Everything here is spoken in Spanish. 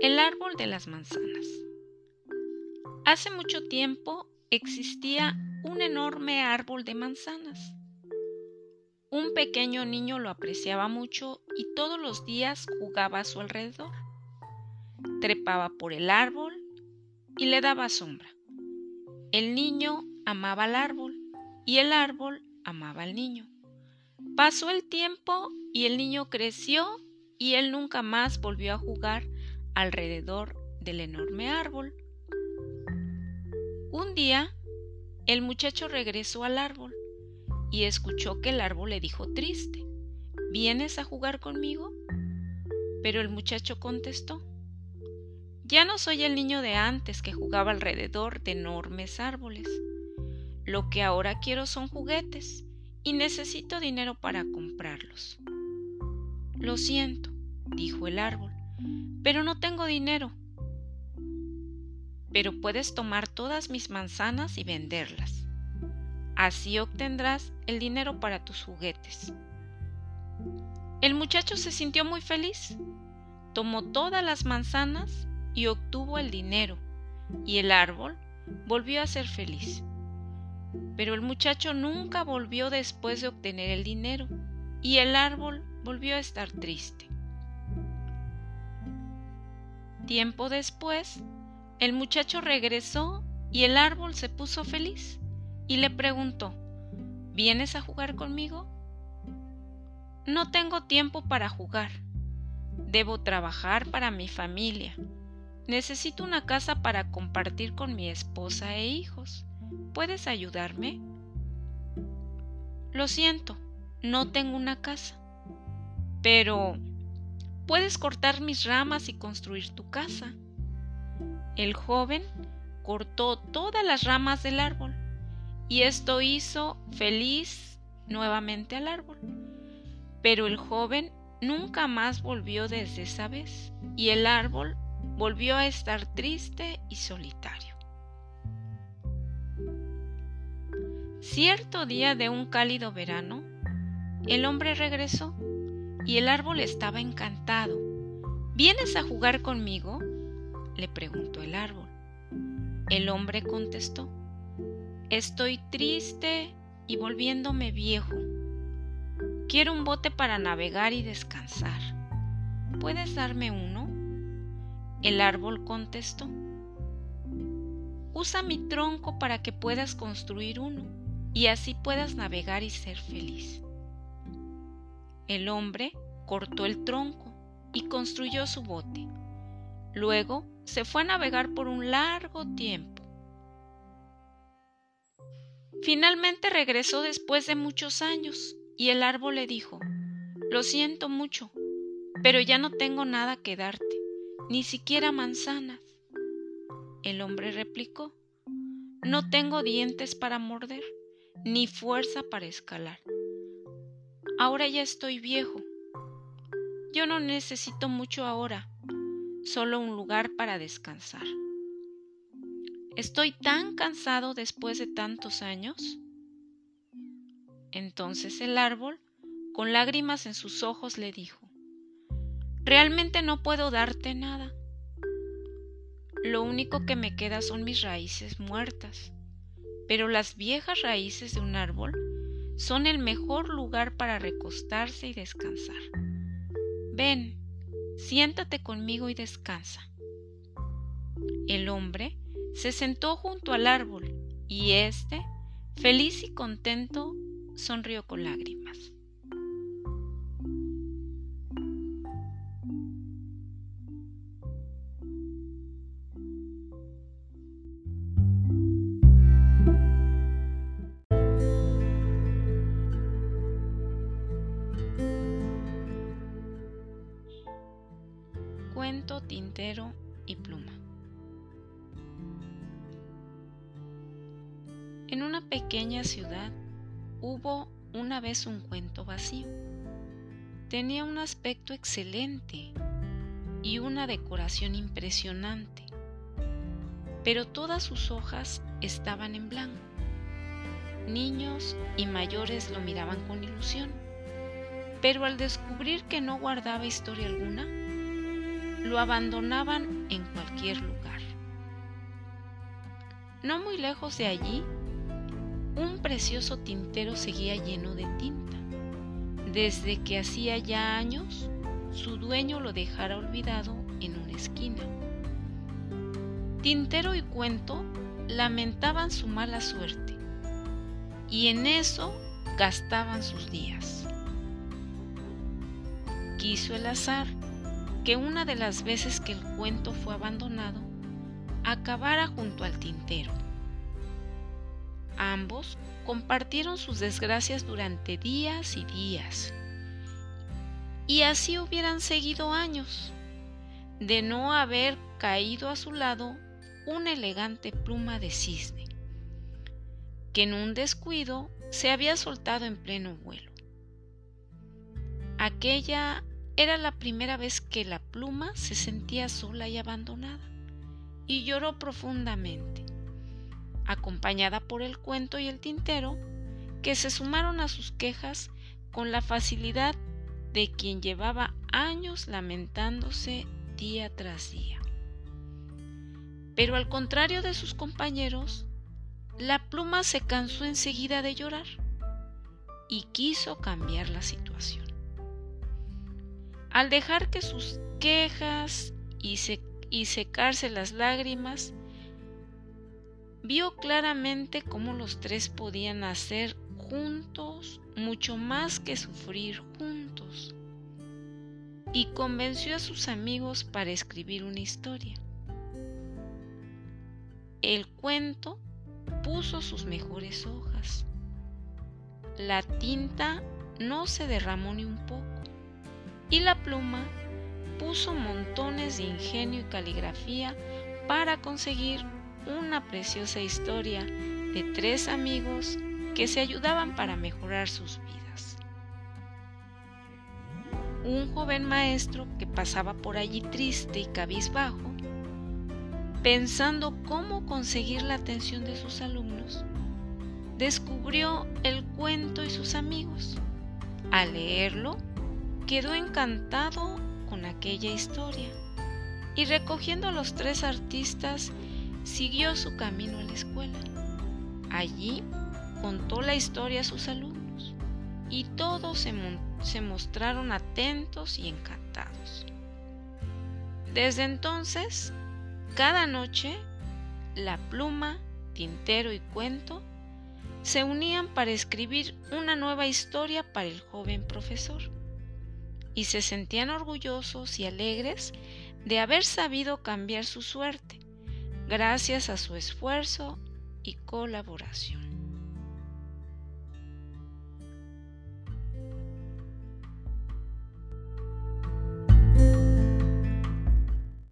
El árbol de las manzanas. Hace mucho tiempo existía un enorme árbol de manzanas. Un pequeño niño lo apreciaba mucho y todos los días jugaba a su alrededor. Trepaba por el árbol y le daba sombra. El niño amaba al árbol y el árbol amaba al niño. Pasó el tiempo y el niño creció y él nunca más volvió a jugar alrededor del enorme árbol. Un día, el muchacho regresó al árbol y escuchó que el árbol le dijo triste, ¿vienes a jugar conmigo? Pero el muchacho contestó, ya no soy el niño de antes que jugaba alrededor de enormes árboles. Lo que ahora quiero son juguetes y necesito dinero para comprarlos. Lo siento, dijo el árbol, pero no tengo dinero. Pero puedes tomar todas mis manzanas y venderlas. Así obtendrás el dinero para tus juguetes. El muchacho se sintió muy feliz. Tomó todas las manzanas y obtuvo el dinero, y el árbol volvió a ser feliz. Pero el muchacho nunca volvió después de obtener el dinero, y el árbol volvió a estar triste. Tiempo después, el muchacho regresó y el árbol se puso feliz y le preguntó, ¿vienes a jugar conmigo? No tengo tiempo para jugar. Debo trabajar para mi familia. Necesito una casa para compartir con mi esposa e hijos. ¿Puedes ayudarme? Lo siento, no tengo una casa. Pero puedes cortar mis ramas y construir tu casa. El joven cortó todas las ramas del árbol y esto hizo feliz nuevamente al árbol. Pero el joven nunca más volvió desde esa vez y el árbol volvió a estar triste y solitario. Cierto día de un cálido verano, el hombre regresó y el árbol estaba encantado. ¿Vienes a jugar conmigo? le preguntó el árbol. El hombre contestó, Estoy triste y volviéndome viejo. Quiero un bote para navegar y descansar. ¿Puedes darme uno? El árbol contestó, Usa mi tronco para que puedas construir uno y así puedas navegar y ser feliz. El hombre cortó el tronco y construyó su bote. Luego se fue a navegar por un largo tiempo. Finalmente regresó después de muchos años y el árbol le dijo, Lo siento mucho, pero ya no tengo nada que darte, ni siquiera manzanas. El hombre replicó, No tengo dientes para morder, ni fuerza para escalar. Ahora ya estoy viejo. Yo no necesito mucho ahora, solo un lugar para descansar. Estoy tan cansado después de tantos años. Entonces el árbol, con lágrimas en sus ojos, le dijo, Realmente no puedo darte nada. Lo único que me queda son mis raíces muertas, pero las viejas raíces de un árbol son el mejor lugar para recostarse y descansar. Ven, siéntate conmigo y descansa. El hombre se sentó junto al árbol y éste, feliz y contento, sonrió con lágrimas. Tintero y pluma. En una pequeña ciudad hubo una vez un cuento vacío. Tenía un aspecto excelente y una decoración impresionante, pero todas sus hojas estaban en blanco. Niños y mayores lo miraban con ilusión, pero al descubrir que no guardaba historia alguna, lo abandonaban en cualquier lugar. No muy lejos de allí, un precioso tintero seguía lleno de tinta, desde que hacía ya años su dueño lo dejara olvidado en una esquina. Tintero y cuento lamentaban su mala suerte, y en eso gastaban sus días. Quiso el azar que una de las veces que el cuento fue abandonado, acabara junto al tintero. Ambos compartieron sus desgracias durante días y días, y así hubieran seguido años, de no haber caído a su lado una elegante pluma de cisne, que en un descuido se había soltado en pleno vuelo. Aquella era la primera vez que la pluma se sentía sola y abandonada, y lloró profundamente, acompañada por el cuento y el tintero, que se sumaron a sus quejas con la facilidad de quien llevaba años lamentándose día tras día. Pero al contrario de sus compañeros, la pluma se cansó enseguida de llorar y quiso cambiar la situación. Al dejar que sus quejas y, secarse las lágrimas, vio claramente cómo los tres podían hacer juntos mucho más que sufrir juntos y convenció a sus amigos para escribir una historia. El cuento puso sus mejores hojas. La tinta no se derramó ni un poco y la pluma puso montones de ingenio y caligrafía para conseguir una preciosa historia de tres amigos que se ayudaban para mejorar sus vidas. Un joven maestro que pasaba por allí triste y cabizbajo, pensando cómo conseguir la atención de sus alumnos, descubrió el cuento y sus amigos. Al leerlo, quedó encantado con aquella historia y recogiendo a los tres artistas siguió su camino a la escuela. Allí contó la historia a sus alumnos y todos se, se mostraron atentos y encantados. Desde entonces, cada noche, la pluma, tintero y cuento se unían para escribir una nueva historia para el joven profesor y se sentían orgullosos y alegres de haber sabido cambiar su suerte gracias a su esfuerzo y colaboración.